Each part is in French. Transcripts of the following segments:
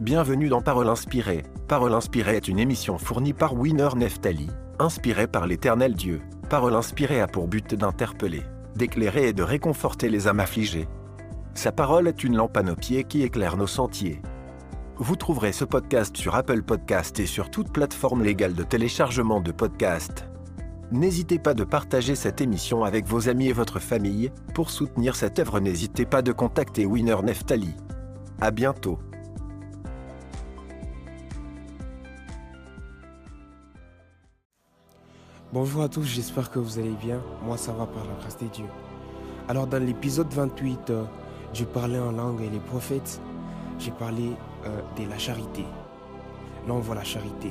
Bienvenue dans Parole inspirée. Parole inspirée est une émission fournie par Winner Neftali, inspirée par l'éternel Dieu. Parole inspirée a pour but d'interpeller, d'éclairer et de réconforter les âmes affligées. Sa parole est une lampe à nos pieds qui éclaire nos sentiers. Vous trouverez ce podcast sur Apple Podcast et sur toute plateforme légale de téléchargement de podcasts. N'hésitez pas de partager cette émission avec vos amis et votre famille. Pour soutenir cette œuvre, n'hésitez pas de contacter Winner Neftali. À bientôt. Bonjour à tous, j'espère que vous allez bien. Moi, ça va par la grâce de Dieu. Alors, dans l'épisode 28 euh, du Parler en langue et les prophètes, j'ai parlé euh, de la charité. Là, on voit la charité,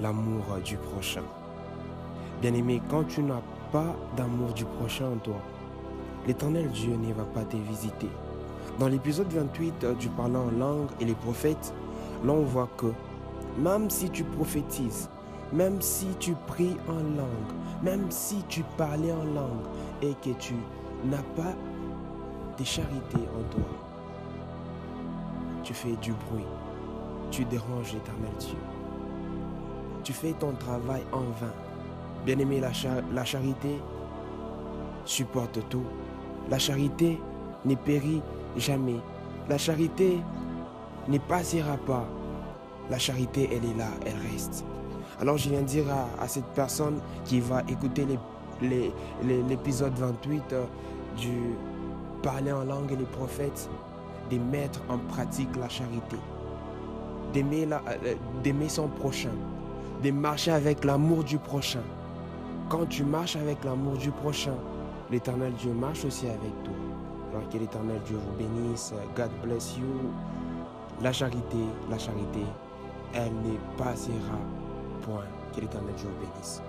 l'amour euh, du prochain. Bien aimé, quand tu n'as pas d'amour du prochain en toi, l'éternel Dieu ne va pas te visiter. Dans l'épisode 28 euh, du Parler en langue et les prophètes, là, on voit que même si tu prophétises, même si tu pries en langue, même si tu parlais en langue et que tu n'as pas de charité en toi, tu fais du bruit, tu déranges l'éternel Dieu. Tu fais ton travail en vain. Bien-aimé, la, la charité supporte tout. La charité ne périt jamais. La charité ne passera pas. La charité, elle est là, elle reste. Alors je viens dire à, cette personne qui va écouter l'épisode 28 euh, du Parler en langue et les prophètes, de mettre en pratique la charité, d'aimer euh, son prochain, de marcher avec l'amour du prochain. Quand tu marches avec l'amour du prochain, l'éternel Dieu marche aussi avec toi. Alors que l'éternel Dieu vous bénisse. God bless you. La charité, la charité, elle ne passera point. Que l'éternel Dieu vous bénisse.